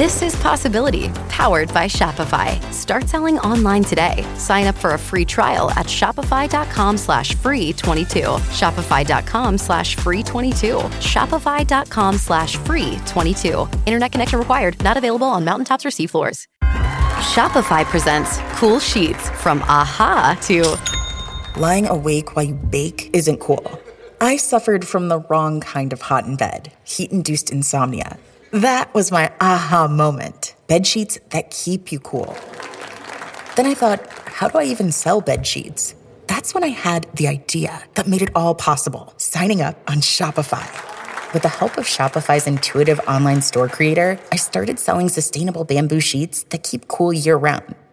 This is Possibility, powered by Shopify. Start selling online today. Sign up for a free trial at shopify.com slash free 22. Shopify.com slash free 22. Shopify.com slash free 22. Internet connection required. Not available on mountaintops or seafloors. Shopify presents cool sheets from aha to lying awake while you bake isn't cool. I suffered from the wrong kind of hot in bed, heat induced insomnia. That was my aha moment. Bed sheets that keep you cool. Then I thought, how do I even sell bed sheets? That's when I had the idea that made it all possible signing up on Shopify. With the help of Shopify's intuitive online store creator, I started selling sustainable bamboo sheets that keep cool year round.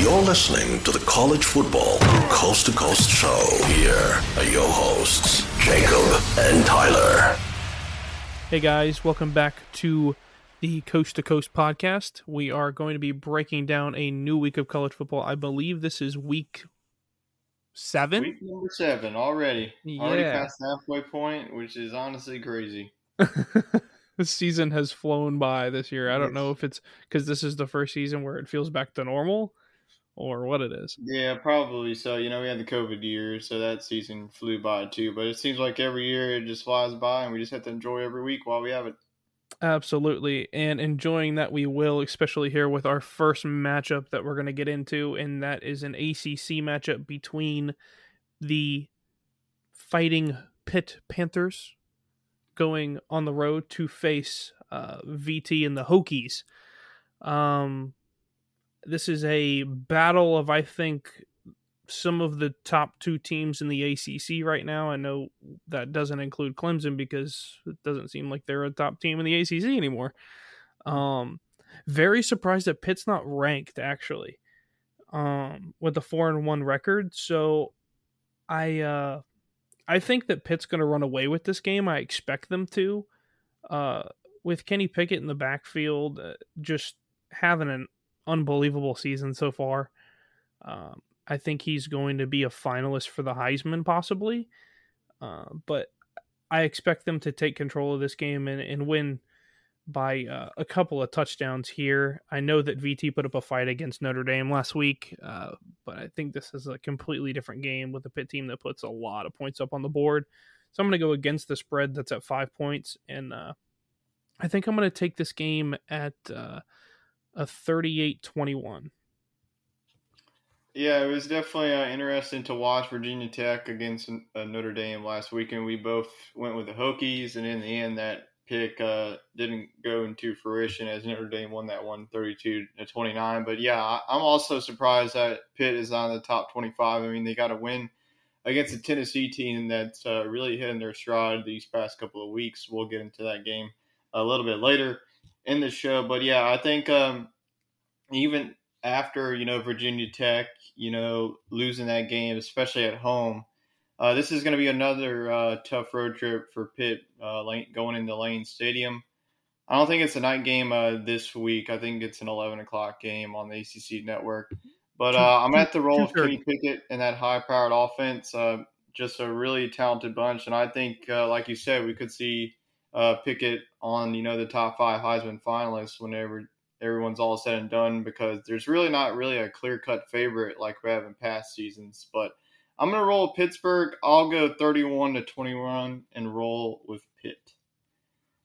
You're listening to the College Football Coast to Coast Show. Here are your hosts, Jacob and Tyler. Hey guys, welcome back to the Coast to Coast podcast. We are going to be breaking down a new week of college football. I believe this is week seven. Week number seven already. Yeah. Already past the halfway point, which is honestly crazy. this season has flown by this year. I don't know if it's because this is the first season where it feels back to normal or what it is. Yeah, probably so. You know, we had the COVID year, so that season flew by too. But it seems like every year it just flies by, and we just have to enjoy every week while we have it. Absolutely. And enjoying that we will, especially here with our first matchup that we're going to get into. And that is an ACC matchup between the fighting Pitt Panthers going on the road to face uh, VT and the Hokies. Um, this is a battle of, I think, some of the top two teams in the ACC right now. I know that doesn't include Clemson because it doesn't seem like they're a top team in the ACC anymore. Um, very surprised that Pitt's not ranked actually, um, with a four and one record. So, I uh, I think that Pitt's going to run away with this game. I expect them to. Uh, with Kenny Pickett in the backfield, uh, just having an unbelievable season so far. Um, I think he's going to be a finalist for the Heisman, possibly. Uh, but I expect them to take control of this game and, and win by uh, a couple of touchdowns here. I know that VT put up a fight against Notre Dame last week, uh, but I think this is a completely different game with a Pitt team that puts a lot of points up on the board. So I'm going to go against the spread that's at five points, and uh, I think I'm going to take this game at uh, a 38 21. Yeah, it was definitely uh, interesting to watch Virginia Tech against uh, Notre Dame last weekend. We both went with the Hokies, and in the end, that pick uh, didn't go into fruition as Notre Dame won that one 32 to 29. But yeah, I'm also surprised that Pitt is on the top 25. I mean, they got a win against a Tennessee team that's uh, really hitting their stride these past couple of weeks. We'll get into that game a little bit later in the show. But yeah, I think um, even after you know Virginia Tech, you know losing that game, especially at home. Uh, this is going to be another uh, tough road trip for Pitt uh, going into Lane Stadium. I don't think it's a night game uh, this week. I think it's an 11 o'clock game on the ACC network. But uh, I'm at the role of Kenny Pickett and that high-powered offense. Uh, just a really talented bunch, and I think, like you said, we could see Uh, Pickett on you know the top five Heisman finalists whenever everyone's all said and done because there's really not really a clear cut favorite like we have in past seasons. But I'm gonna roll Pittsburgh. I'll go 31 to 21 and roll with Pitt.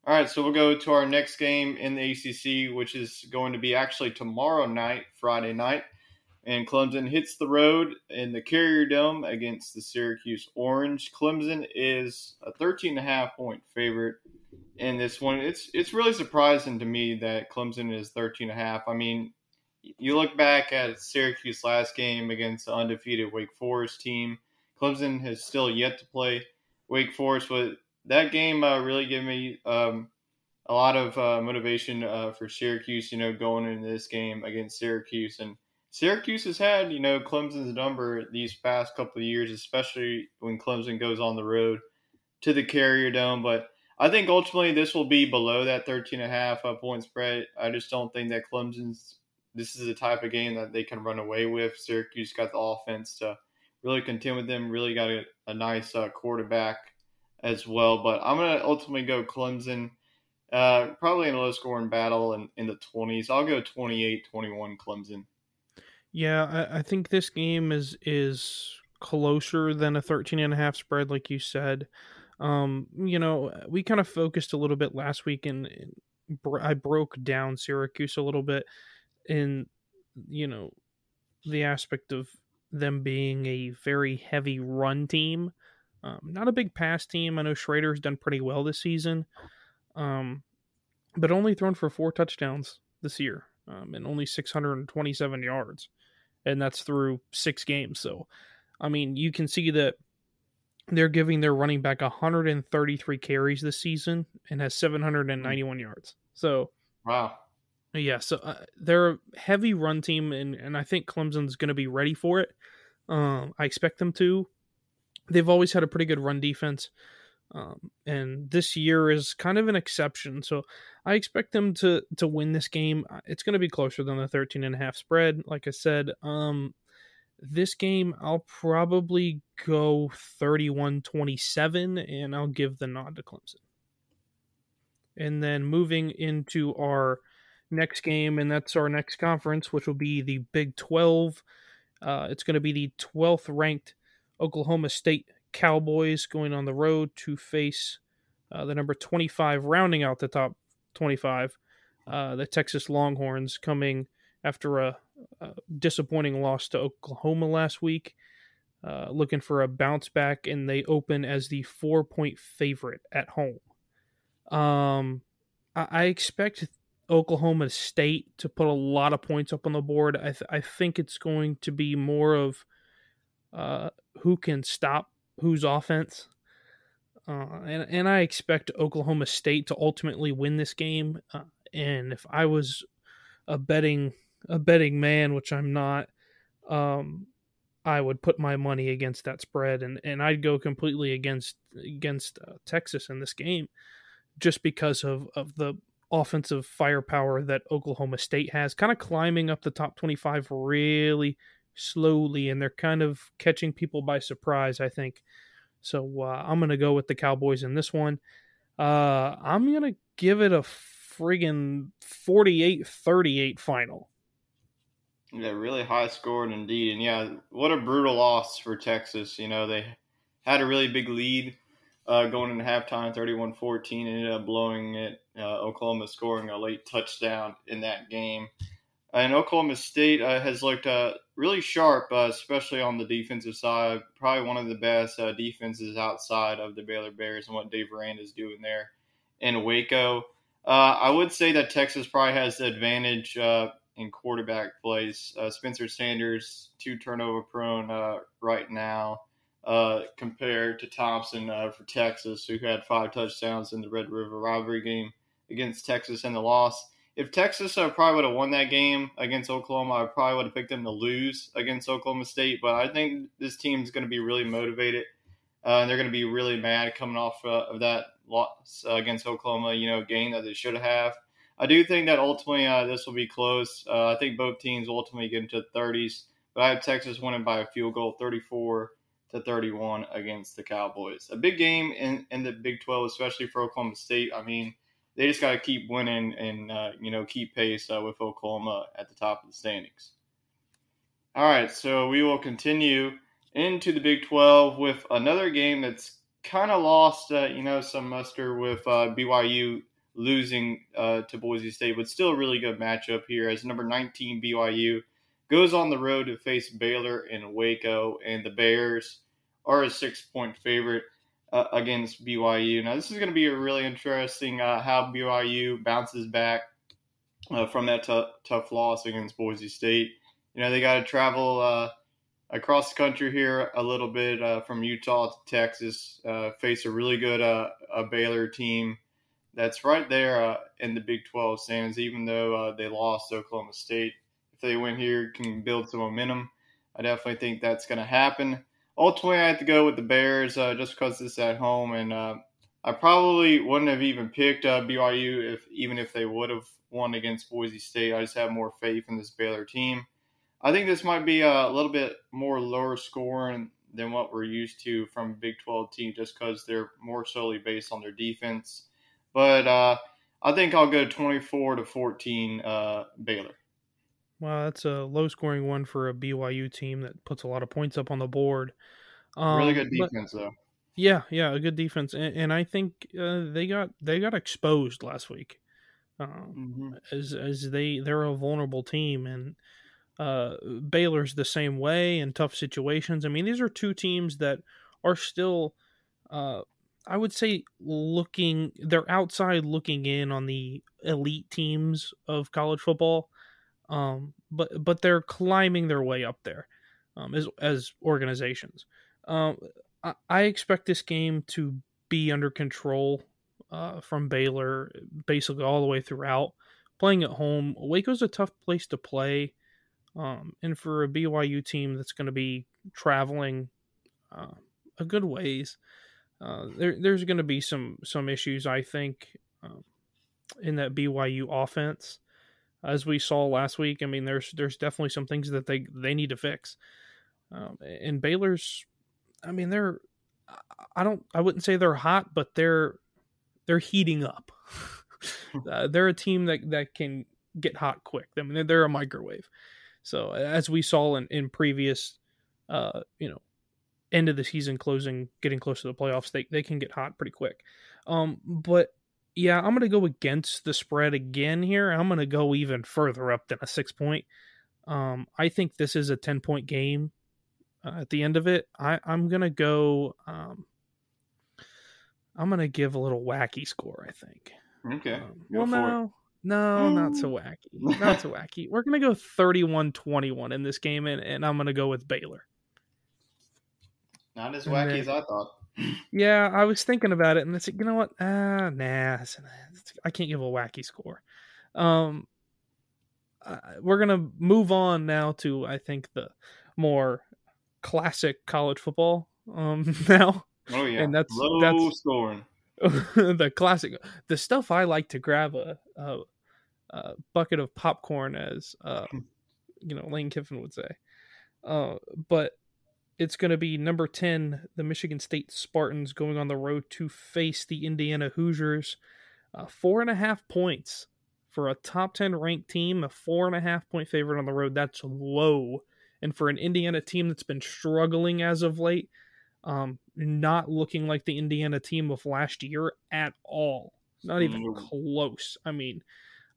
All right, so we'll go to our next game in the ACC, which is going to be actually tomorrow night, Friday night. And Clemson hits the road in the Carrier Dome against the Syracuse Orange. Clemson is a 13 and a half point favorite in this one. It's it's really surprising to me that Clemson is 13 and a half. I mean, you look back at Syracuse last game against the undefeated Wake Forest team. Clemson has still yet to play Wake Forest, but that game uh, really gave me um, a lot of uh, motivation uh, for Syracuse. You know, going into this game against Syracuse, and Syracuse has had you know Clemson's number these past couple of years, especially when Clemson goes on the road to the Carrier Dome, but I think ultimately this will be below that 13 and a half point spread. I just don't think that Clemson's this is the type of game that they can run away with. Syracuse got the offense to really contend with them. Really got a, a nice uh, quarterback as well. But I'm gonna ultimately go Clemson. Uh, probably in a low scoring battle in, in the 20s. I'll go 28 21 Clemson. Yeah, I, I think this game is is closer than a 13 and a half spread, like you said. Um, you know, we kind of focused a little bit last week, and I broke down Syracuse a little bit in you know the aspect of them being a very heavy run team, um, not a big pass team. I know Shrader's done pretty well this season, um, but only thrown for four touchdowns this year um, and only 627 yards, and that's through six games. So, I mean, you can see that they're giving their running back 133 carries this season and has 791 yards. So, wow. Yeah, so uh, they're a heavy run team, and, and I think Clemson's going to be ready for it. Um, I expect them to. They've always had a pretty good run defense, um, and this year is kind of an exception. So I expect them to to win this game. Uh, it's going to be closer than the 13 and a half spread. Like I said, um, this game, I'll probably go 31 27, and I'll give the nod to Clemson. And then moving into our next game, and that's our next conference, which will be the Big 12. Uh, it's going to be the 12th ranked Oklahoma State Cowboys going on the road to face uh, the number 25, rounding out the top 25, uh, the Texas Longhorns coming after a uh, disappointing loss to Oklahoma last week. Uh, looking for a bounce back, and they open as the four point favorite at home. Um, I, I, expect Oklahoma State to put a lot of points up on the board. I, th- I think it's going to be more of uh, who can stop whose offense. Uh, and, and I expect Oklahoma State to ultimately win this game. Uh, and if I was a betting a betting man, which I'm not, um, I would put my money against that spread, and, and I'd go completely against against uh, Texas in this game, just because of of the offensive firepower that Oklahoma State has, kind of climbing up the top 25 really slowly, and they're kind of catching people by surprise. I think so. Uh, I'm gonna go with the Cowboys in this one. Uh, I'm gonna give it a friggin' 48-38 final. Yeah, really high scored indeed. And yeah, what a brutal loss for Texas. You know, they had a really big lead uh, going into halftime, 31 14, ended up blowing it. Uh, Oklahoma scoring a late touchdown in that game. and Oklahoma State uh, has looked uh, really sharp, uh, especially on the defensive side. Probably one of the best uh, defenses outside of the Baylor Bears and what Dave Aranda is doing there in Waco. I would say that Texas probably has the advantage in quarterback plays. Spencer Sanders, two turnover prone right now. compared to Thompson for Texas, who had five touchdowns in the Red River rivalry game against Texas in the loss if Texas uh, probably would have won that game against Oklahoma, I probably would have picked them to lose against Oklahoma State. But I think this team is going to be really motivated, uh, and they're going to be really mad coming off uh, of that loss uh, against Oklahoma. You know, game that they should have. I do think that ultimately uh, this will be close. Uh, I think both teams will ultimately get into the 30s, but I have Texas winning by a field goal, 34 to 31 against the Cowboys. A big game in, in the Big 12, especially for Oklahoma State. I mean they just got to keep winning and uh, you know keep pace uh, with Oklahoma at the top of the standings. All right, so we will continue into the Big 12 with another game that's kind of lost, uh, you know, some muster with uh, BYU losing uh, to Boise State, but still a really good matchup here as number 19 BYU goes on the road to face Baylor in Waco, and the Bears are a six-point favorite uh, against BYU. Now, this is going to be a really interesting uh, how BYU bounces back uh, from that t- tough loss against Boise State. You know, they got to travel uh, across the country here a little bit uh, from Utah to Texas, face a really good a Baylor team that's right there in the Big 12 stands, even though they lost Oklahoma State. If they win here, can build some momentum. I definitely think that's going to happen ultimately, I have to go with the Bears uh, just because it's at home, and uh, I probably wouldn't have even picked uh, BYU if even if they would have won against Boise State. I just have more faith in this Baylor team. I think this might be a little bit more lower scoring than what we're used to from Big 12 team, just because they're more solely based on their defense. But uh, I think I'll go 24 to 14 uh, Baylor. Wow, that's a low scoring one for a BYU team that puts a lot of points up on the board. Um, really good defense, but, though. Yeah, yeah, a good defense, and, and I think uh, they got they got exposed last week, um, mm-hmm. as as they they're a vulnerable team, and uh, Baylor's the same way in tough situations. I mean, these are two teams that are still, uh, I would say, looking they're outside looking in on the elite teams of college football um, but but they're climbing their way up there um, as as organizations. Um, I, I expect this game to be under control uh, from Baylor basically all the way throughout. Playing at home, Waco's a tough place to play, um, and for a BYU team that's going to be traveling uh, a good ways, uh, there, there's going to be some some issues I think um, in that BYU offense as we saw last week. I mean, there's there's definitely some things that they they need to fix. Um, and Baylor's, I mean, they're I don't I wouldn't say they're hot, but they're they're heating up. uh, they're a team that that can get hot quick. I mean, they're, they're a microwave. So as we saw in in previous, uh, you know, end of the season closing, getting close to the playoffs, they they can get hot pretty quick. Um, but yeah, I'm going to go against the spread again here. I'm going to go even further up than a six point. Um, I think this is a 10 point game uh, at the end of it. I, I'm going to go, um, I'm going to give a little wacky score, I think. Okay. Um, well, no, no, not so wacky. Not so wacky. We're going to go 31 21 in this game, and, and I'm going to go with Baylor. Not as wacky then, as I thought. Yeah, I was thinking about it, and it's you know what? Ah, uh, nah, I can't give a wacky score. Um, uh, we're gonna move on now to I think the more classic college football. Um, now. Oh yeah, and that's low that's, scoring. the classic, the stuff I like to grab a, a, a bucket of popcorn, as uh, you know, Lane Kiffin would say. Uh, but it's going to be number 10, the Michigan State Spartans going on the road to face the Indiana Hoosiers. Uh, four and a half points for a top 10 ranked team, a four and a half point favorite on the road. That's low. And for an Indiana team that's been struggling as of late, um, not looking like the Indiana team of last year at all. Not even close. I mean,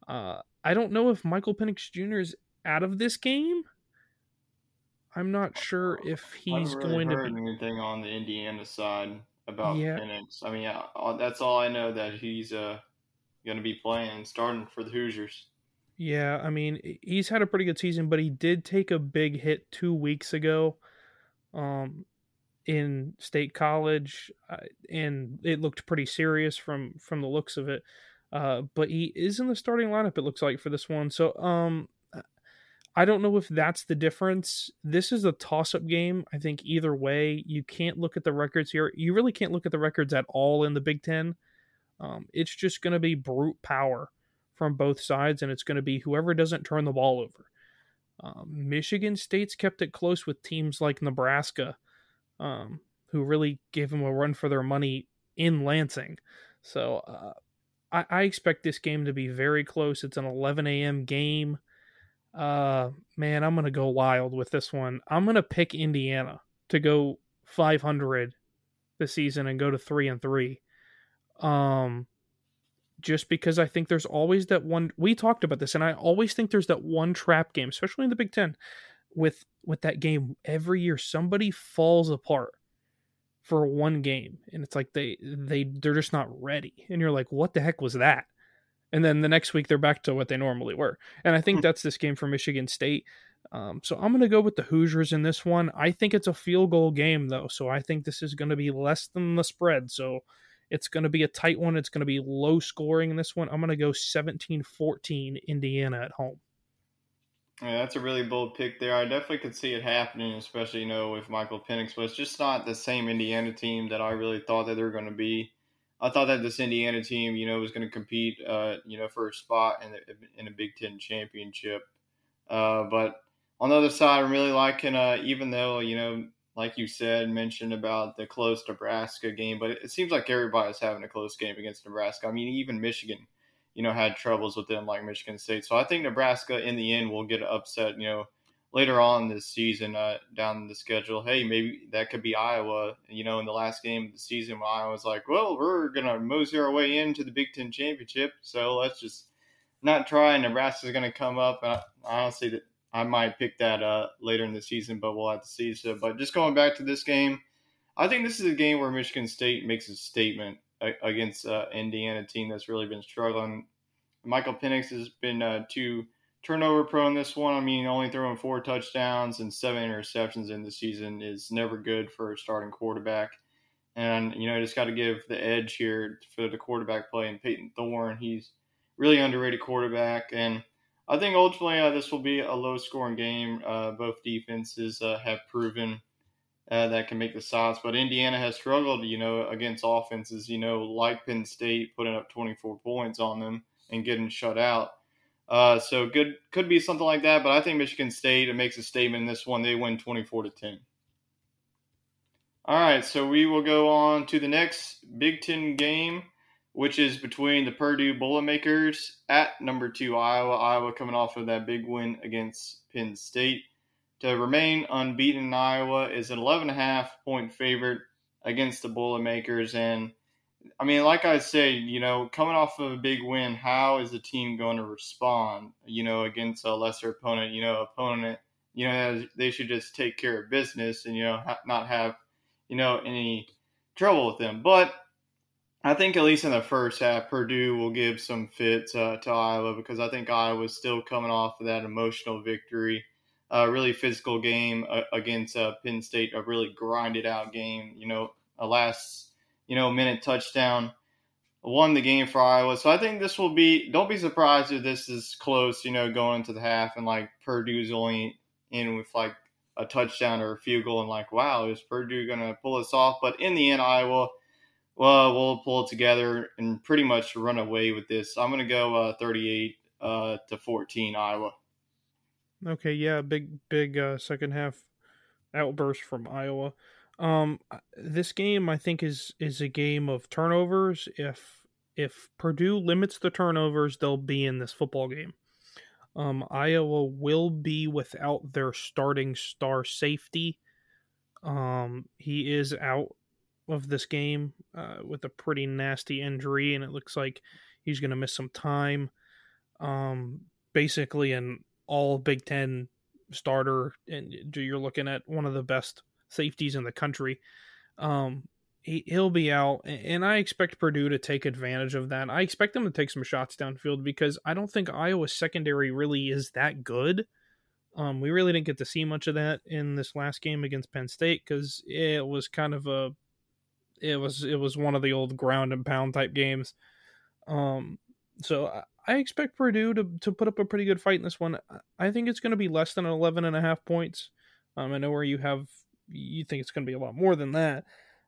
uh, I don't know if Michael Penix Jr. is out of this game. I'm not sure if he's really going to be. anything on the Indiana side about Yeah. Penix. I mean, yeah, that's all I know that he's uh going to be playing, starting for the Hoosiers. Yeah, I mean, he's had a pretty good season, but he did take a big hit two weeks ago, um, in state college, uh, and it looked pretty serious from from the looks of it. Uh, but he is in the starting lineup. It looks like for this one. So, um, I don't know if that's the difference. This is a toss up game. I think either way, you can't look at the records here. You really can't look at the records at all in the Big Ten. Um, it's just going to be brute power from both sides, and it's going to be whoever doesn't turn the ball over. Um, Michigan State's kept it close with teams like Nebraska, um, who really gave them a run for their money in Lansing. So uh, I, I expect this game to be very close. It's an 11 a.m. game. Uh, man, I'm to go wild with this one. I'm to pick Indiana to go 500 this season and go to 3 and 3. Um, just because I think there's always that one we talked about this and I always think there's that one trap game, especially in the Big 10 with with that game every year somebody falls apart for one game and it's like they they they're just not ready and you're like what the heck was that and then the next week they're back to what they normally were. And i think that's this game for michigan state. Um, so i'm going to go with the hoosiers in this one. I think it's a field goal game though so i think this is going to be less than the spread. So it's going to be a tight one. It's going to be low scoring in this one. I'm going to go 17-14 indiana at home. Yeah, that's a really bold pick there. I definitely could see it happening, especially you know with Michael Penix, but it's just not the same Indiana team that I really thought that they were going to be. I thought that this Indiana team, you know, was going to compete, uh, you know, for a spot in the, in a Big Ten championship. Uh, but on the other side, I'm really liking, uh, even though you know, like you said, mentioned about the close Nebraska game, but it, seems like everybody's having a close game against Nebraska. I mean, even Michigan you know, had troubles with them like Michigan State. So I think Nebraska in the end will get upset, you know, later on this season uh, down the schedule. Hey, maybe that could be Iowa, you know, in the last game of the season when Iowa was like, well, we're going to mosey our way into the Big Ten championship. So let's just not try. Nebraska's going to come up. I, honestly, that I might pick that uh, later in the season, but we'll have to see. So, but just going back to this game, I think this is a game where Michigan State makes a statement against uh, Indiana team that's really been struggling. Michael Penix has been uh, too turnover prone this one. I mean, only throwing four touchdowns and seven interceptions in the season is never good for a starting quarterback. And you know, just got to give the edge here for the quarterback play and Payton Thorne. He's really underrated quarterback, and I think ultimately uh, this will be a low scoring game. Uh, both defenses uh, have proven uh, that can make the shots. But Indiana has struggled, you know, against offenses, you know, like Penn State, putting up 24 points on them and getting shut out. Uh, so good could be something like that. But I think Michigan State it makes a statement in this one. They win 24 to 10. All right, so we will go on to the next Big Ten game, which is between the Purdue Boilermakers at number two Iowa. Iowa coming off of that big win against Penn State to remain unbeaten in Iowa is an 11.5 point favorite against the Boilermakers. And I mean, like I say, you know, coming off of a big win, how is the team going to respond, you know, against a lesser opponent? You know, opponent, you know, they should just take care of business and, you know, not have, you know, any trouble with them. But I think at least in the first half, Purdue will give some fits uh, to Iowa because I think Iowa's still coming off of that emotional victory a really physical game uh, against uh, Penn State, a really grinded out game. You know, last you know minute touchdown won the game for Iowa. So I think this will be. Don't be surprised if this is close. You know, going into the half and like Purdue's only in with like a touchdown or a field goal, and like, wow, is Purdue going to pull this off? But in the end, Iowa. Well, we'll pull it together and pretty much run away with this. I'm going to go uh, 38 uh, to 14 Iowa. Okay, yeah, big big uh, second half outburst from Iowa. Um, this game I think is is a game of turnovers. If if Purdue limits the turnovers, they'll be in this football game. Um, Iowa will be without their starting star safety. Um, he is out of this game uh, with a pretty nasty injury, and it looks like he's going to miss some time. Um, basically, an all Big Ten starter, and you're looking at one of the best safeties in the country. Um, he, will be out, and I expect Purdue to take advantage of that. I expect them to take some shots downfield because I don't think Iowa's secondary really is that good. Um, we really didn't get to see much of that in this last game against Penn State because it was kind of a, it was it was one of the old ground and pound type games. Um, so I expect Purdue to, to put up a pretty good fight in this one. I think it's going to be less than 11 and a half points. Um, I know where you have, you think it's going to be a lot more than that.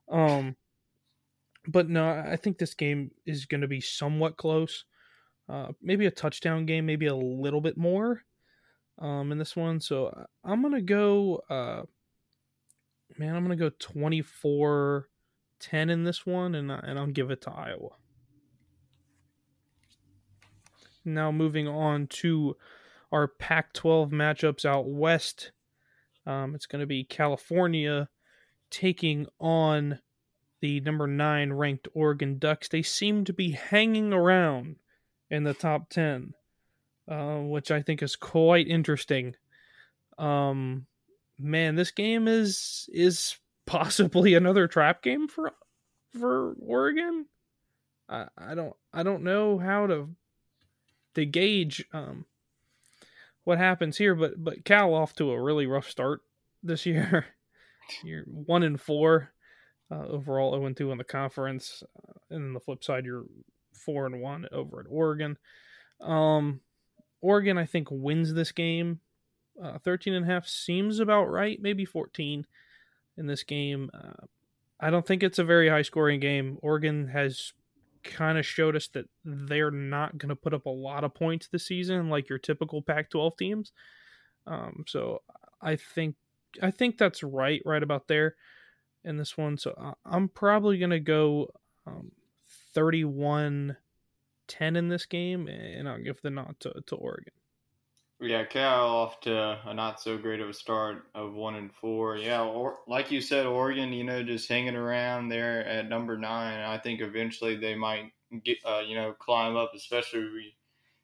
Um, but no, I think this game is going to be somewhat close. Uh, maybe a touchdown game, maybe a little bit more um, in this one. So I'm going to go, uh, man, I'm going to go 24 10 in this one, and, and I'll give it to Iowa. Now moving on to our Pac 12 matchups out west. Um, it's going to be California taking on the number nine ranked Oregon Ducks. They seem to be hanging around in the top 10, uh, which I think is quite interesting. Um, man, this game is is possibly another trap game for for Oregon. I, I don't I don't know how to to gauge um, what happens here. But but Cal off to a really rough start this year. you're one in four uh, overall, zero oh and two in the conference, uh, and then the flip side, you're four and one over at Oregon. Um, Oregon, I think, wins this game. Uh, 13 and a half seems about right, maybe 14 in this game. Uh, I don't think it's a very high scoring game. Oregon has kind of showed us that they're not going to put up a lot of points this season like your typical Pac-12 teams. Um, so I think I think that's right, right about there in this one. So I'm probably going to go um, 31 10 in this game, and I'll give the nod to, to Oregon. Yeah, Cal off to a not so great of a start of one and four. Yeah, or, like you said, Oregon, you know, just hanging around there at number nine. I think eventually they might get, uh, you know, climb up, especially if we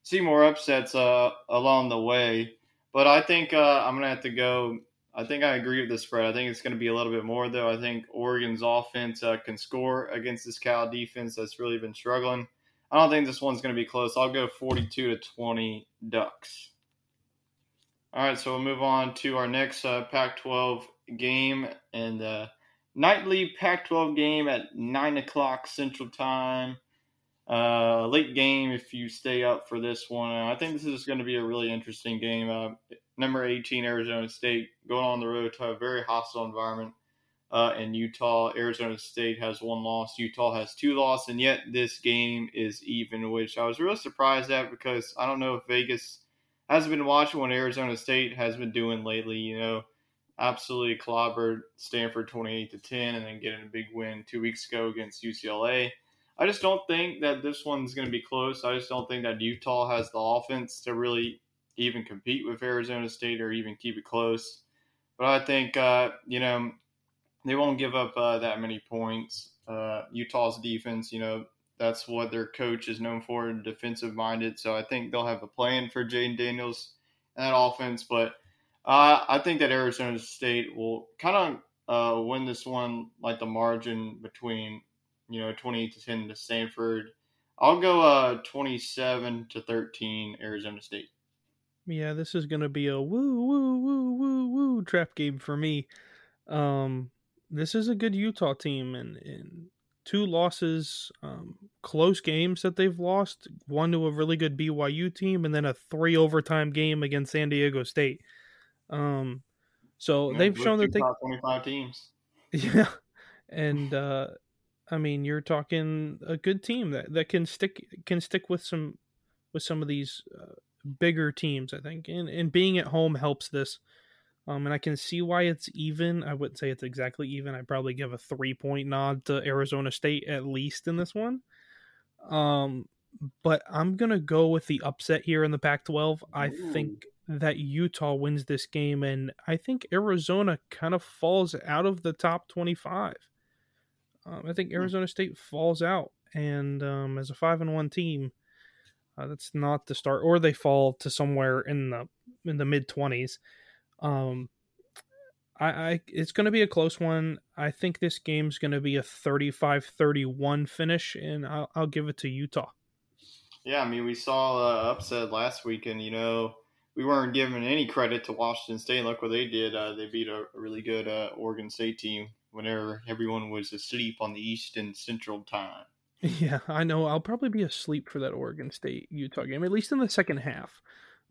see more upsets uh, along the way. But I think uh, I'm gonna have to go. I think I agree with the spread. I think it's to be a little bit more though. I think Oregon's offense uh, can score against this Cal defense that's really been struggling. I don't think this one's to be close. I'll go 42 to 20 Ducks. All right, so we'll move on to our next uh, Pac 12 game and uh, nightly Pac 12 game at 9 o'clock Central Time. Uh, late game if you stay up for this one. I think this is going to be a really interesting game. Uh, number 18, Arizona State, going on the road to a very hostile environment uh, in Utah. Arizona State has one loss, Utah has two losses, and yet this game is even, which I was really surprised at because I don't know if Vegas has been watching what Arizona State has been doing lately. You know, absolutely clobbered Stanford 28 to 10, and then getting a big win two weeks ago against UCLA. I just don't think that this one's going to be close. I just don't think that Utah has the offense to really even compete with Arizona State or even keep it close. But I think uh, you know they won't give up uh, that many points. Uh, Utah's defense, you know, that's what their coach is known for, defensive minded. So I think they'll have a plan for Jayden Daniels and that offense. But uh, I think that Arizona State will kind of uh, win this one, like the margin between you know 28 to 10 to Stanford. I'll go uh, 27 to 13 Arizona State. Yeah, this is going to be a woo woo woo woo woo trap game for me. Um, this is a good Utah team, and, and two losses, um, close games that they've lost. One to a really good BYU team, and then a three overtime game against San Diego State. Um, so yeah, they've shown that they twenty five teams. Yeah, and uh, I mean you're talking a good team that, that can stick can stick with some with some of these uh, bigger teams. I think, and and being at home helps this. Um, and I can see why it's even. I wouldn't say it's exactly even. I'd probably give a three point nod to Arizona State at least in this one. Um, but I'm gonna go with the upset here in the Pac-12. I Ooh. think that Utah wins this game, and I think Arizona kind of falls out of the top 25. Um, I think hmm. Arizona State falls out, and um, as a five and one team, Uh, that's not the start, or they fall to somewhere in the in the mid twenties. Um, I, I it's going to be a close one. I think this game's going to be a 35-31 finish, and I'll, I'll give it to Utah. Yeah, I mean, we saw uh, upset last week, and you know, we weren't giving any credit to Washington State. Look what they did. Uh, they beat a, a really good uh, Oregon State team whenever everyone was asleep on the East and Central Time. Yeah, I know. I'll probably be asleep for that Oregon State Utah game, at least in the second half.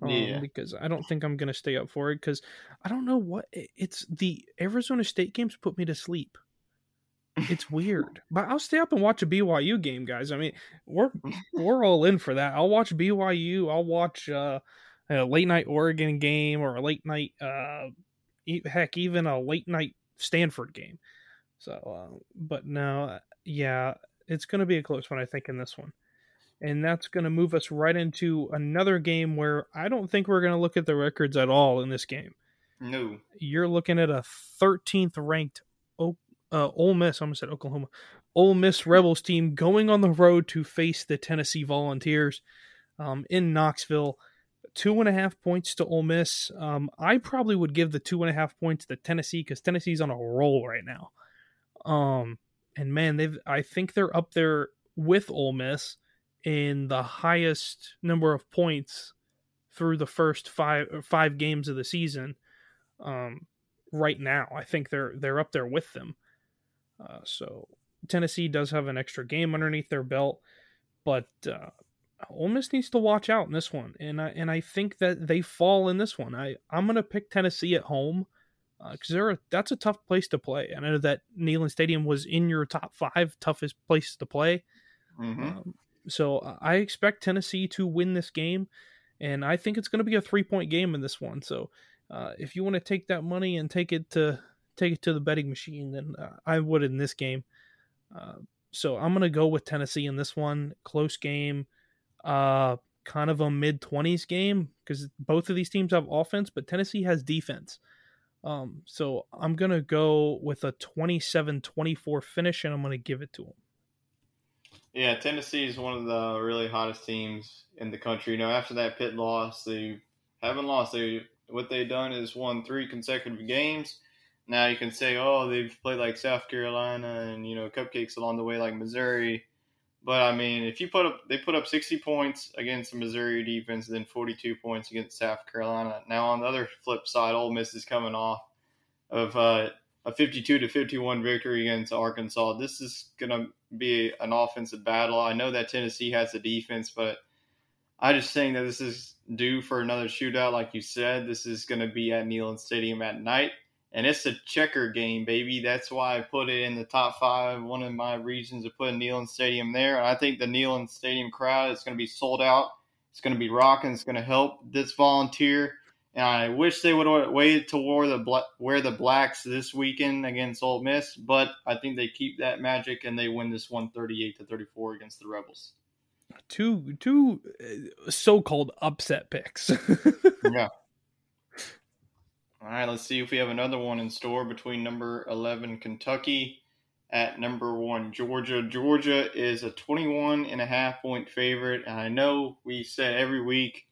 Um, yeah. Because I don't think I'm going to stay up for it because I don't know what it's the Arizona State games put me to sleep. It's weird, but I'll stay up and watch a BYU game, guys. I mean, we're we're all in for that. I'll watch BYU. I'll watch uh, a late night Oregon game or a late night, uh, heck, even a late night Stanford game. So, uh, but no, yeah, it's going to be a close one, I think, in this one. And that's going to move us right into another game where I don't think we're going to look at the records at all in this game. No. You're looking at a 13th ranked o- uh, Ole Miss, I almost said Oklahoma, Ole Miss Rebels team going on the road to face the Tennessee Volunteers um, in Knoxville. Two and a half points to Ole Miss. Um, I probably would give the two and a half points to Tennessee because Tennessee's on a roll right now. Um, and man, they've I think they're up there with Ole Miss in the highest number of points through the first five five games of the season. Um, right now, I think they're they're up there with them. Uh, so Tennessee does have an extra game underneath their belt, but uh, Ole Miss needs to watch out in this one, and I and I think that they fall in this one. I I'm gonna pick Tennessee at home because uh, they're a, that's a tough place to play. I know that Neyland Stadium was in your top five toughest places to play. Mm-hmm. Um, so uh, I expect Tennessee to win this game, and I think it's going to be a three point game in this one. So uh, if you want to take that money and take it to take it to the betting machine, then uh, I would in this game. Uh, so I'm going to go with Tennessee in this one. Close game, uh, kind of a mid 20s game because both of these teams have offense, but Tennessee has defense. Um, so I'm going to go with a 27 24 finish and I'm going to give it to them. Yeah, Tennessee is one of the really hottest teams in the country. You know, after that Pitt loss, they haven't lost. They what they've done is won three consecutive games. Now you can say, oh, they've played like South Carolina and you know cupcakes along the way like Missouri. But I mean, if you put up, they put up 60 points against the Missouri defense, then 42 points against South Carolina. Now on the other flip side, Ole Miss is coming off of uh, a 52 to 51 victory against Arkansas. This is going to be an offensive battle. I know that Tennessee has a defense, but I just think that this is due for another shootout. Like you said, this is going to be at Neyland Stadium at night and it's a checker game, baby. That's why I put it in the top five. One of my reasons to put Neyland Stadium there. And I think the Neyland Stadium crowd is going to be sold out. It's going to be rocking. It's going to help this volunteer. And I wish they would have waited to wear the wear the blacks this weekend against Ole Miss, but I think they keep that magic and they win this one thirty eight to thirty four against the Rebels. Two two uh, so called upset picks. yeah. All right, let's see if we have another one in store between number 11 Kentucky at number 1 Georgia. Georgia is a 21 and a half point favorite, and I know we said every week,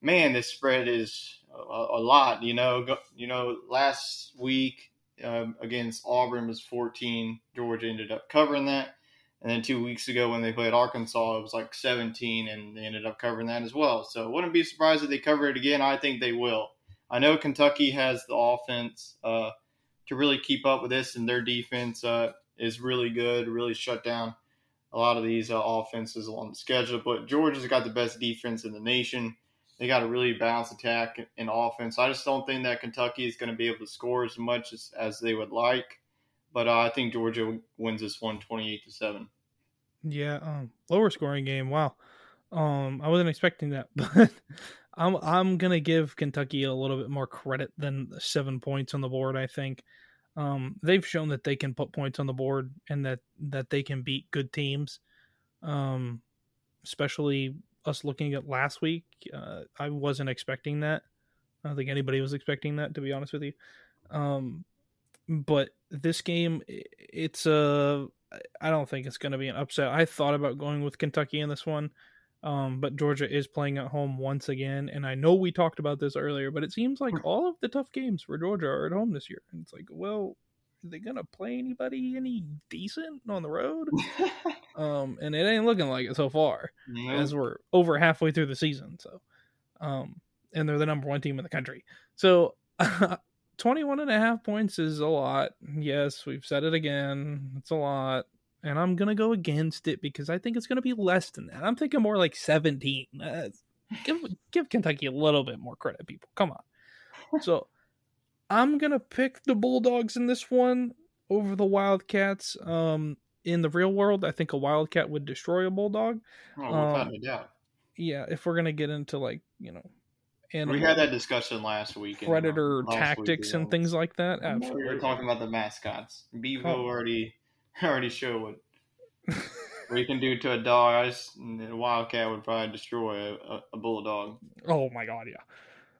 man, this spread is a, a lot, you know, go, you know, last week um, against Auburn was 14. Georgia ended up covering that. And then two weeks ago when they played Arkansas, it was like 17, and they ended up covering that as well. So wouldn't be surprised if they cover it again. I think they will. I know Kentucky has the offense uh, to really keep up with this, and their defense uh, is really good, really shut down a lot of these uh, offenses on the schedule. But Georgia's got the best defense in the nation. They got a really balanced attack and offense. I just don't think that Kentucky is going to be able to score as much as, as they would like. But uh, I think Georgia wins this one 28 to 7. Yeah, um, lower scoring game. Wow. Um, I wasn't expecting that, but I'm I'm gonna give Kentucky a little bit more credit than seven points on the board. I think um, they've shown that they can put points on the board and that that they can beat good teams. Um, especially us looking at last week, uh, I wasn't expecting that. I don't think anybody was expecting that, to be honest with you. Um, but this game, it's a. I don't think it's going to be an upset. I thought about going with Kentucky in this one. Um, but Georgia is playing at home once again, and I know we talked about this earlier, but it seems like all of the tough games for Georgia are at home this year. And it's like, well, are they gonna play anybody any decent on the road? um, and it ain't looking like it so far, as we're over halfway through the season. So, um, and they're the number one team in the country. So, 21 and a half points is a lot. Yes, we've said it again. It's a lot. And I'm to go against it because I think it's to be less than that. I'm thinking more like 17. Uh, give, give Kentucky a little bit more credit, people. Come on. So I'm going to pick the Bulldogs in this one over the Wildcats. Um, in the real world, I think a Wildcat would destroy a Bulldog. Oh, without um, a doubt. Yeah, if we're going to get into like, you know, and We had that discussion last week. and, uh, predator week, tactics and things like that. We were talking about the mascots. Bevo Oh. already already showed what what you can do to a dog. I just a wildcat would probably destroy a, a bulldog. Oh my god, yeah.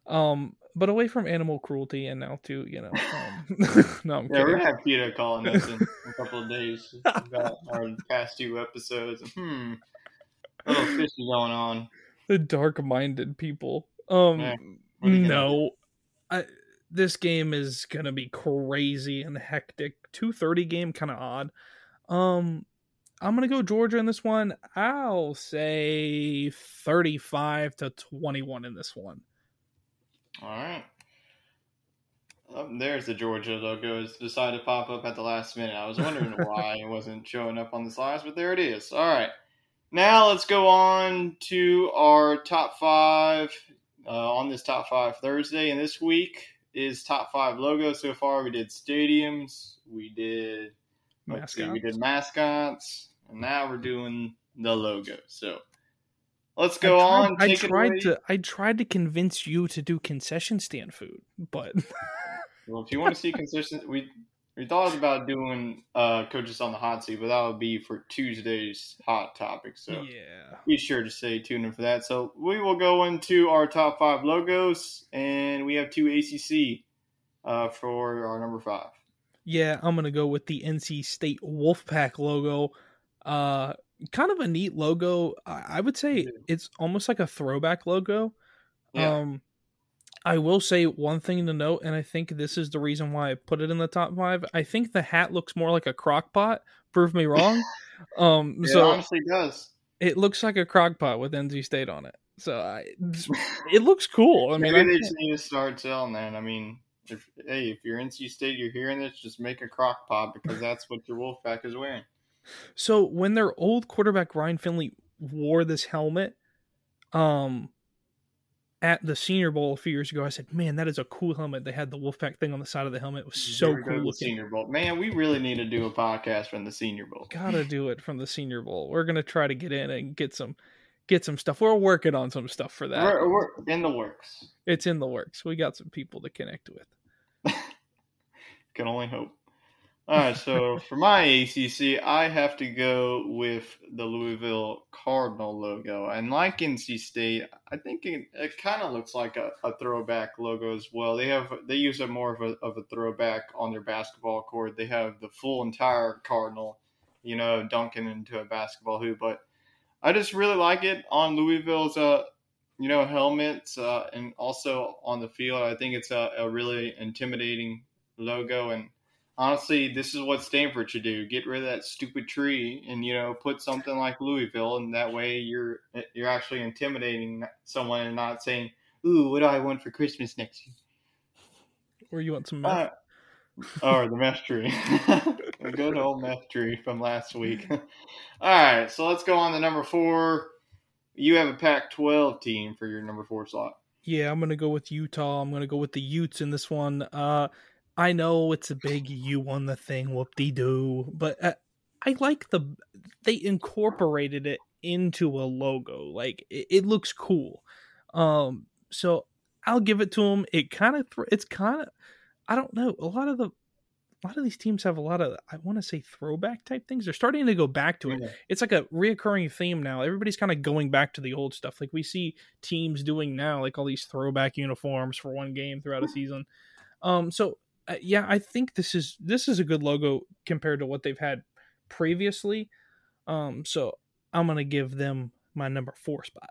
Um, but away from animal cruelty and now to you know, um, no, I'm Yeah, we're gonna have Peter calling us in a couple of days about our past two episodes. Hmm, a little fishy going on. the dark-minded people. Um, Yeah, what are you gonna no, I, this game is gonna be crazy and hectic. Two thirty game, kind of odd. Um, I'm gonna go Georgia in this one. I'll say thirty-five to twenty-one in this one. All right. Oh, there's the Georgia logo. It's decided to pop up at the last minute. I was wondering why it wasn't showing up on the slides, but there it is. All right. Now let's go on to our top five uh, on this top five Thursday. And this week is top five logos so far. We did stadiums, we did let's see, we did mascots, and now we're doing the logo. So let's go I tried, on. I tried to I tried to convince you to do concession stand food, but Well, if you want to see consistent, we we thought about doing uh, coaches on the hot seat, but that would be for Tuesday's hot topic. So yeah. be sure to stay tuned in for that. So we will go into our top five logos, and we have two ACC uh, for our number five. Yeah, I'm gonna go with the NC State Wolfpack logo. Uh, kind of a neat logo. I, I would say Mhm. it's almost like a throwback logo. Yeah. Um, I will say one thing to note, and I think this is the reason why I put it in the top five. I think the hat looks more like a crock pot. Prove me wrong. um, Yeah, so it honestly does. it looks like a crock pot with NC State on it. So I, it looks cool. I mean, Maybe I they just need to start selling that. I mean, if hey, if you're NC State, you're hearing this, just make a crock pot because that's what your Wolfpack is wearing. So when their old quarterback Ryan Finley wore this helmet, um, at the Senior Bowl a few years ago, I said, "Man, that is a cool helmet." They had the Wolfpack thing on the side of the helmet. It was so Here we go cool the looking. Senior Bowl. Man, we really need to do a podcast from the Senior Bowl. Gotta do it from the Senior Bowl. We're gonna try to get in and get some, get some stuff. We're working on some stuff for that. We're, we're in the works. It's in the works. We got some people to connect with. Can only hope. All right, so for my ACC, I have to go with the Louisville Cardinal logo. And like NC State, I think it, it kind of looks like a, a throwback logo as well. They have they use a more of a, of a throwback on their basketball court. They have the full entire Cardinal, you know, dunking into a basketball hoop. But I just really like it on Louisville's uh, you know, helmets uh, and also on the field. I think it's a, a really intimidating logo and honestly this is what stanford should do get rid of that stupid tree and you know put something like louisville and that way you're you're actually intimidating someone and not saying ooh what do i want for christmas next year Or you want some meth? uh, or the meth tree a good old meth tree from last week all right so let's go on to number four you have a pac 12 team for your number four slot Yeah, I'm gonna go with Utah. I'm gonna go with the Utes in this one. Uh, I know it's a big you won the thing, whoop de doo, but uh, I like the they incorporated it into a logo. Like it, it looks cool. Um, so I'll give it to them. It kind of th- it's kind of I don't know. A lot of the a lot of these teams have a lot of I want to say throwback type things. They're starting to go back to it Yeah. it's like a reoccurring theme now. Everybody's kind of going back to the old stuff. Like we see teams doing now, like all these throwback uniforms for one game throughout a season. Um, so uh, yeah, I think this is this is a good logo compared to what they've had previously. Um, so I'm gonna give them my number four spot.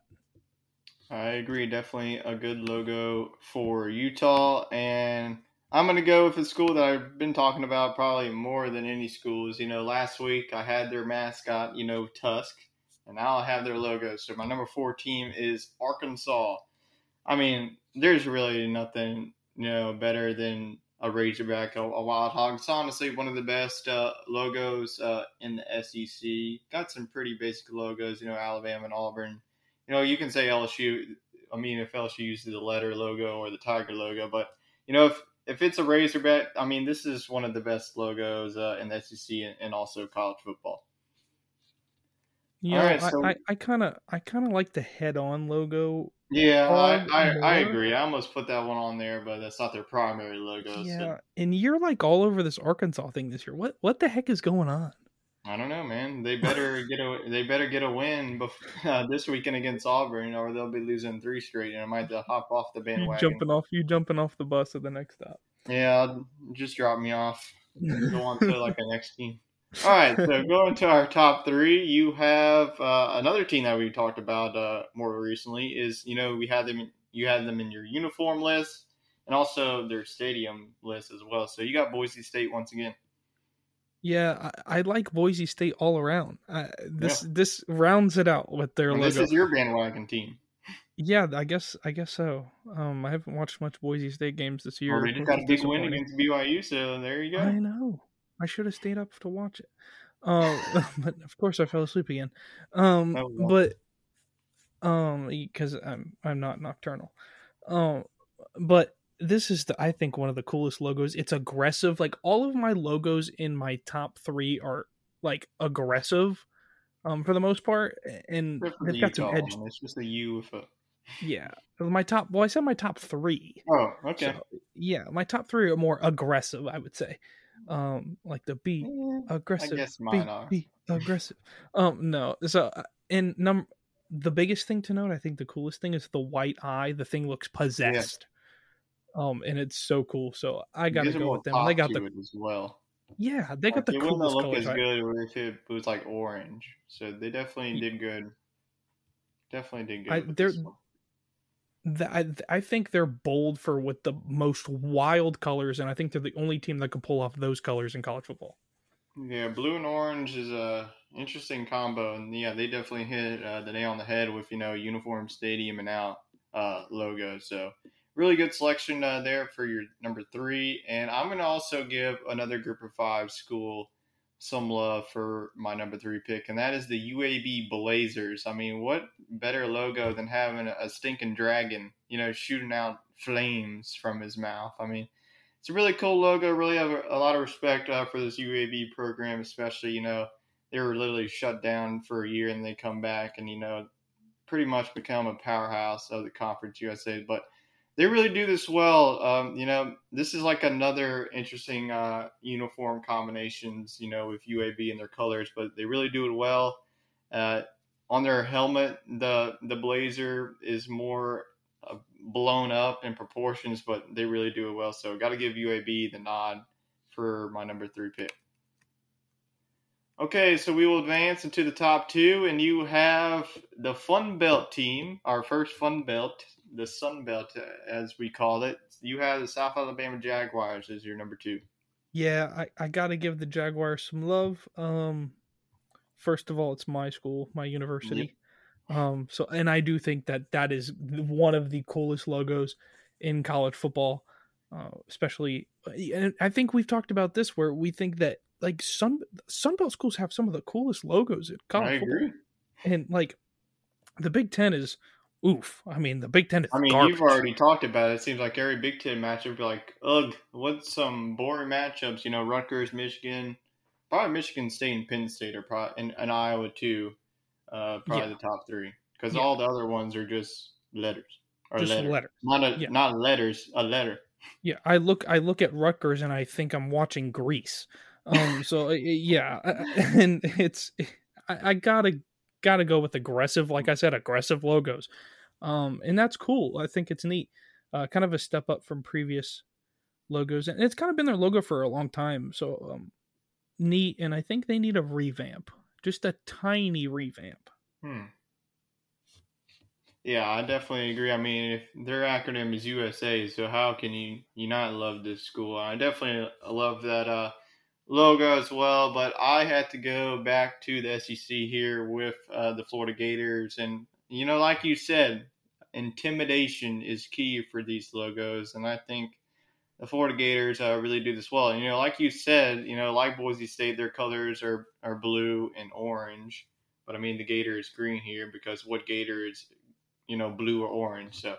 I agree. Definitely a good logo for Utah. And I'm to go with a school that I've been talking about probably more than any schools. You know, last week I had their mascot, you know, Tusk, and now I have their logo. So my number four team is Arkansas. I mean, there's really nothing, you know, better than a Razorback, a, a Wild Hog. It's honestly one of the best uh, logos uh, in the SEC. Got some pretty basic logos, you know, Alabama and Auburn you know, you can say LSU. I mean, if LSU uses the letter logo or the tiger logo, but you know, if if it's a Razorback, I mean, this is one of the best logos uh, in the SEC and, and, also college football. Yeah, right, so, I kind of I kind of like the head-on logo. Yeah, I, I, I, agree. I almost put that one on there, but that's not their primary logo. Yeah, so. and you're like all over this Arkansas thing this year. What what the heck is going on? I don't know, man. They better get a they better get a win before, uh, this weekend against Auburn, or they'll be losing three straight, and I might hop off the bandwagon. You jumping off, you jumping off the bus at the next stop. Yeah, just drop me off. Go on to like a next team. All right, so going to our top three, you have uh, another team that we talked about uh, more recently. Is you know we had them, you had them in your uniform list, and also their stadium list as well. So you got Boise State once again. Yeah, I, I, like Boise State all around. Uh, this yeah. this rounds it out with their and logo. This is your bandwagon team. Yeah, I guess I guess so. Um, I haven't watched much Boise State games this year. Well, they just got a big win against BYU, so there you go. I know. I should have stayed up to watch it. Uh, but of course I fell asleep again. Um, oh, but um, because I'm I'm not nocturnal. Um, but this is the I think one of the coolest logos. It's aggressive. Like all of my logos in my top three are like aggressive, um, for the most part, and they've got some edge. It's just a U with a. Yeah, my top. Well, I said my top three. Oh, okay. So, yeah, my top three are more aggressive. I would say, um, like the B yeah, aggressive. I guess mine B, are. B, aggressive. um, no. So, uh, in number, the biggest thing to note, I think the coolest thing is the white eye. The thing looks possessed. Um, and it's so cool. So I got to go with them. They got the as well. Yeah, they got like, the it coolest look colors. as good if it was like orange. So they definitely did good. Definitely did good. I, they're. The, I, I think they're bold for with the most wild colors, and I think they're the only team that can pull off those colors in college football. Yeah, blue and orange is a interesting combo, and yeah, they definitely hit uh, the nail on the head with you know uniform, stadium, and out uh, logo. So really good selection uh, there for your number three. And I'm going to also give another group of five school some love for my number three pick, and that is the UAB Blazers. I mean, what better logo than having a stinking dragon, you know, shooting out flames from his mouth? I mean, it's a really cool logo. Really have a, a lot of respect uh, for this UAB program, especially, you know, they were literally shut down for a year and they come back and, you know, pretty much become a powerhouse of the Conference USA. But they really do this well. Um, you know, this is like another interesting uh, uniform combinations. You know, with UAB and their colors, but they really do it well. Uh, on their helmet, the the blazer is more uh, blown up in proportions, but they really do it well. So, got to give UAB the nod for my number three pick. Okay, so we will advance into the top two, and you have the Fun Belt team, our first Fun Belt the Sun Belt, as we call it. You have the South Alabama Jaguars as your number two. Yeah, I, I got to give the Jaguars some love. Um, first of all, it's my school, my university. Yep. Um, so and I do think that that is one of the coolest logos in college football, uh, especially. And I think we've talked about this where we think that like Sun Sunbelt schools have some of the coolest logos in college I football. And like the Big Ten is oof. I mean, the Big Ten is. I mean, garbage. you've already talked about it. It seems like every Big Ten matchup, you're like, ugh, what's some boring matchups? You know, Rutgers, Michigan, probably Michigan State and Penn State are probably, and, and Iowa too, uh, probably yeah. the top three because yeah. all the other ones are just letters or just letter. letters, not a, yeah. not letters, a letter. Yeah, I look, I look at Rutgers and I think I'm watching Grease. Um, so yeah, and it's, I, I gotta got to go with aggressive, like I said, aggressive logos. Um, and that's cool. I think it's neat. Uh, kind of a step up from previous logos, and it's kind of been their logo for a long time. So um, neat, and I think they need a revamp, just a tiny revamp. Hmm. Yeah, I definitely agree. I mean, if their acronym is USA, so how can you you not love this school? I definitely love that uh, logo as well. But I had to go back to the SEC here with uh, the Florida Gators, and you know, like you said, intimidation is key for these logos, and I think the Florida Gators uh, really do this well. And, you know, like you said, you know, like Boise State, their colors are are blue and orange, but I mean the Gator is green here because what Gator is you know blue or orange. So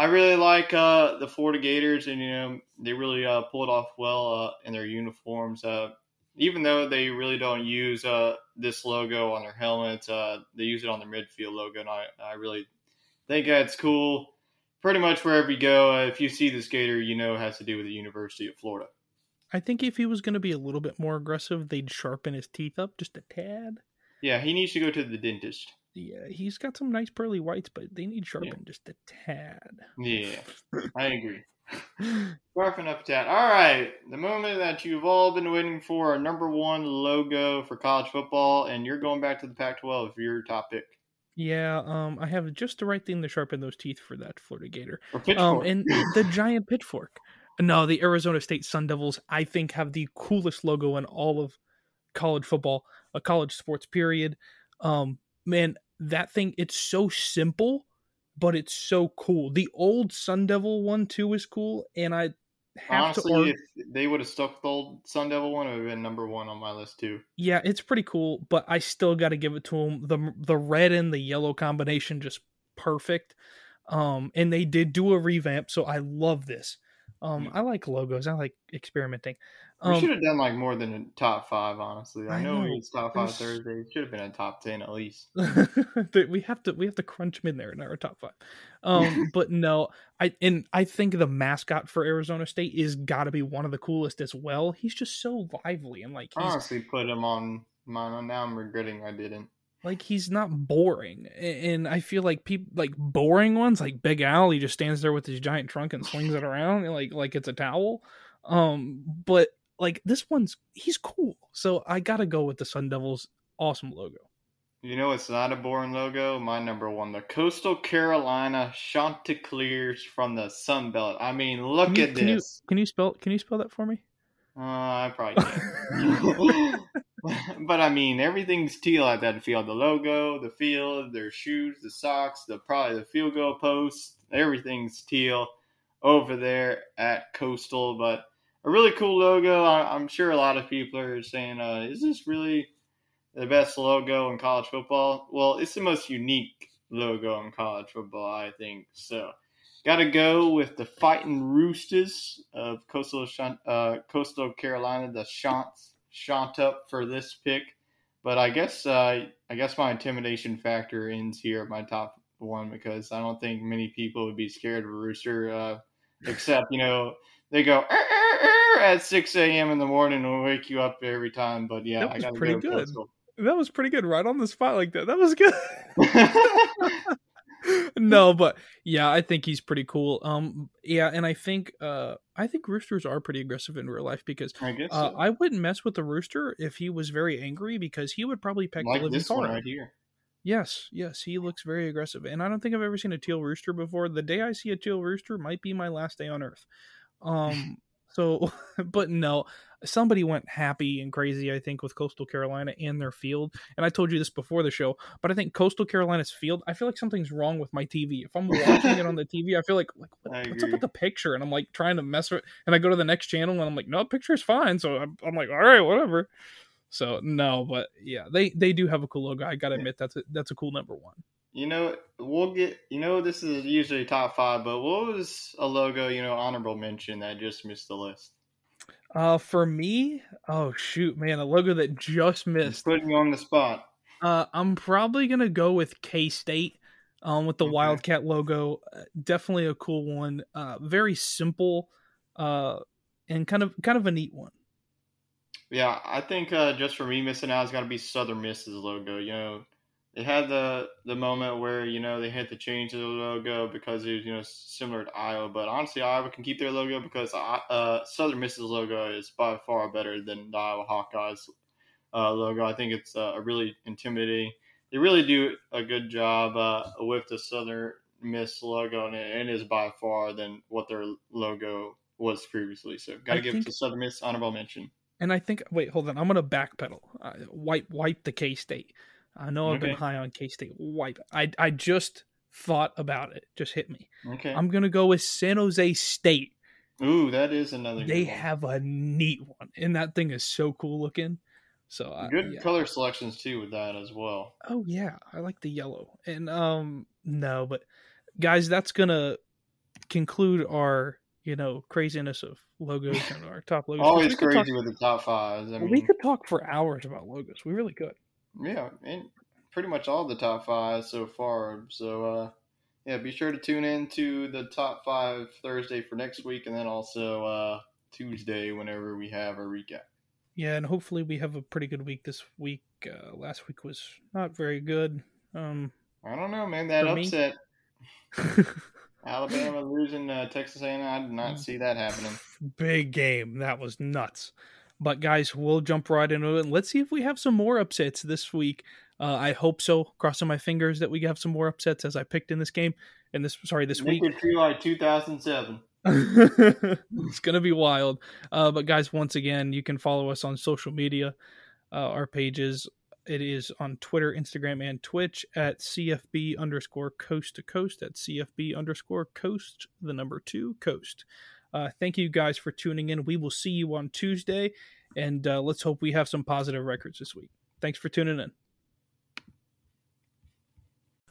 I really like uh, the Florida Gators, and you know they really uh, pulled off well uh, in their uniforms. Uh, even though they really don't use uh, this logo on their helmets, uh, they use it on their midfield logo, and I, I really think that's cool. Pretty much wherever you go, if you see this gator, you know it has to do with the University of Florida. I think if he was going to be a little bit more aggressive, they'd sharpen his teeth up just a tad. Yeah, he needs to go to the dentist. Yeah, he's got some nice pearly whites, but they need sharpened yeah. just a tad. Yeah, I agree. Sharpen up a tad. All right, the moment that you've all been waiting for, our number one logo for college football, and you're going back to the Pac-12 for your top pick. Yeah, um, I have just the right thing to sharpen those teeth for that Florida Gator. Um, and the giant pitchfork. No, the Arizona State Sun Devils, I think, have the coolest logo in all of college football, a college sports period. Um, man, that thing it's so simple, but it's so cool. The old Sun Devil one too is cool, and I have Honestly, to. Argue, if they would have stuck with the old Sun Devil one, it would have been number one on my list too. Yeah, it's pretty cool, but I still got to give it to them. the The red and the yellow combination just perfect. Um, and they did do a revamp, so I love this. Um. I like logos. I like experimenting. Um, we should have done like more than a top five, honestly. I, I know, know it's top five Thursday. It should have been a top ten at least. we have to we have to crunch them in there in our top five. Um, but no, I and I think the mascot for Arizona State is got to be one of the coolest as well. He's just so lively and like honestly put him on mine. Now I'm regretting I didn't. Like he's not boring, and I feel like people like boring ones like Big Al. He just stands there with his giant trunk and swings it around like like it's a towel. Um, but like this one's he's cool. So I gotta go with the Sun Devils awesome logo. You know it's not a boring logo? My number one, the Coastal Carolina Chanticleers from the Sun Belt. I mean, look you, at can this. You, can you spell can you spell that for me? Uh, I probably can. but I mean, everything's teal at that field. The logo, the field, their shoes, the socks, the probably the field goal post. Everything's teal over there at Coastal. But a really cool logo. I, am sure a lot of people are saying, uh, "Is this really the best logo in college football?" Well, it's the most unique logo in college football, I think. So, got to go with the Fighting Roosters of Coastal uh, Coastal Carolina, the Chants shot up for this pick. But I guess uh, I guess my intimidation factor ends here at my top one because I don't think many people would be scared of a rooster, uh, except you know they go at 6 a.m. in the morning and wake you up every time. But yeah, that was pretty go good. That was pretty good, right on the spot like that. That was good. no, but yeah, I think he's pretty cool. Um, yeah, and I think uh, I think roosters are pretty aggressive in real life because I guess uh, I wouldn't mess with the rooster if he was very angry because he would probably peck like the living this one right here. Yes, yes, he looks very aggressive, and I don't think I've ever seen a teal rooster before. The day I see a teal rooster might be my last day on Earth. Um, so, but no, somebody went happy and crazy, I think, with Coastal Carolina and their field. And I told you this before the show, but I think Coastal Carolina's field, I feel like something's wrong with my TV. If I'm watching it on the TV, I feel like, like what, what's up with the picture? And I'm like trying to mess with it. And I go to the next channel and I'm like, no, picture's fine. So I'm, I'm like, all right, whatever. So no, but yeah, they they do have a cool logo. I gotta admit that's a, that's a cool number one. You know, we'll get. You know, this is usually top five, but what was a logo? You know, honorable mention that just missed the list. Uh, for me, oh shoot, man, a logo that just missed. putting you on the spot. Uh, I'm probably gonna go with K State. Um, with the okay. Wildcat logo, uh, definitely a cool one. Uh, very simple. Uh, and kind of kind of a neat one. Yeah, I think uh, just for me missing out, it's got to be Southern Miss's logo. You know, they had the the moment where you know they had to change the logo because it was you know similar to Iowa, but honestly Iowa can keep their logo because uh, Southern Miss's logo is by far better than the Iowa Hawkeyes uh, logo. I think it's uh, a really intimidating they really do a good job uh, with the Southern Miss logo, and it is by far than what their logo was previously. So, got to give think, it to Southern Miss honorable mention. And I think, wait, hold on, I'm gonna backpedal. Uh, wipe, wipe the K State. I know I've okay. been high on K State. Wipe. I, I just thought about it. Just hit me. Okay. I'm gonna go with San Jose State. Ooh, that is another. They have a neat one, and that thing is so cool looking. So uh, good yeah. color selections too with that as well. Oh yeah, I like the yellow. And um no, but guys, that's gonna conclude our you know craziness of logos and our top logos. Always crazy talk, with the top fives. I mean, we could talk for hours about logos. We really could. Yeah, and pretty much all the top five so far. So uh yeah, be sure to tune in to the top five Thursday for next week, and then also uh Tuesday whenever we have a recap. Yeah, and hopefully we have a pretty good week this week. Uh, last week was not very good. Um, I don't know, man. That upset. Alabama losing uh, Texas A&M. I did not see that happening. Big game. That was nuts. But guys, we'll jump right into it. Let's see if we have some more upsets this week. Uh, I hope so. Crossing my fingers that we have some more upsets as I picked in this game. And this, sorry, this Make week. It feel like 2007. it's gonna be wild. Uh, but guys, once again, you can follow us on social media. Uh, our pages it is on Twitter, Instagram, and Twitch at CFB underscore coast to coast at CFB underscore coast, the number two coast. Uh, thank you guys for tuning in. We will see you on Tuesday, and uh, let's hope we have some positive records this week. Thanks for tuning in.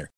winner.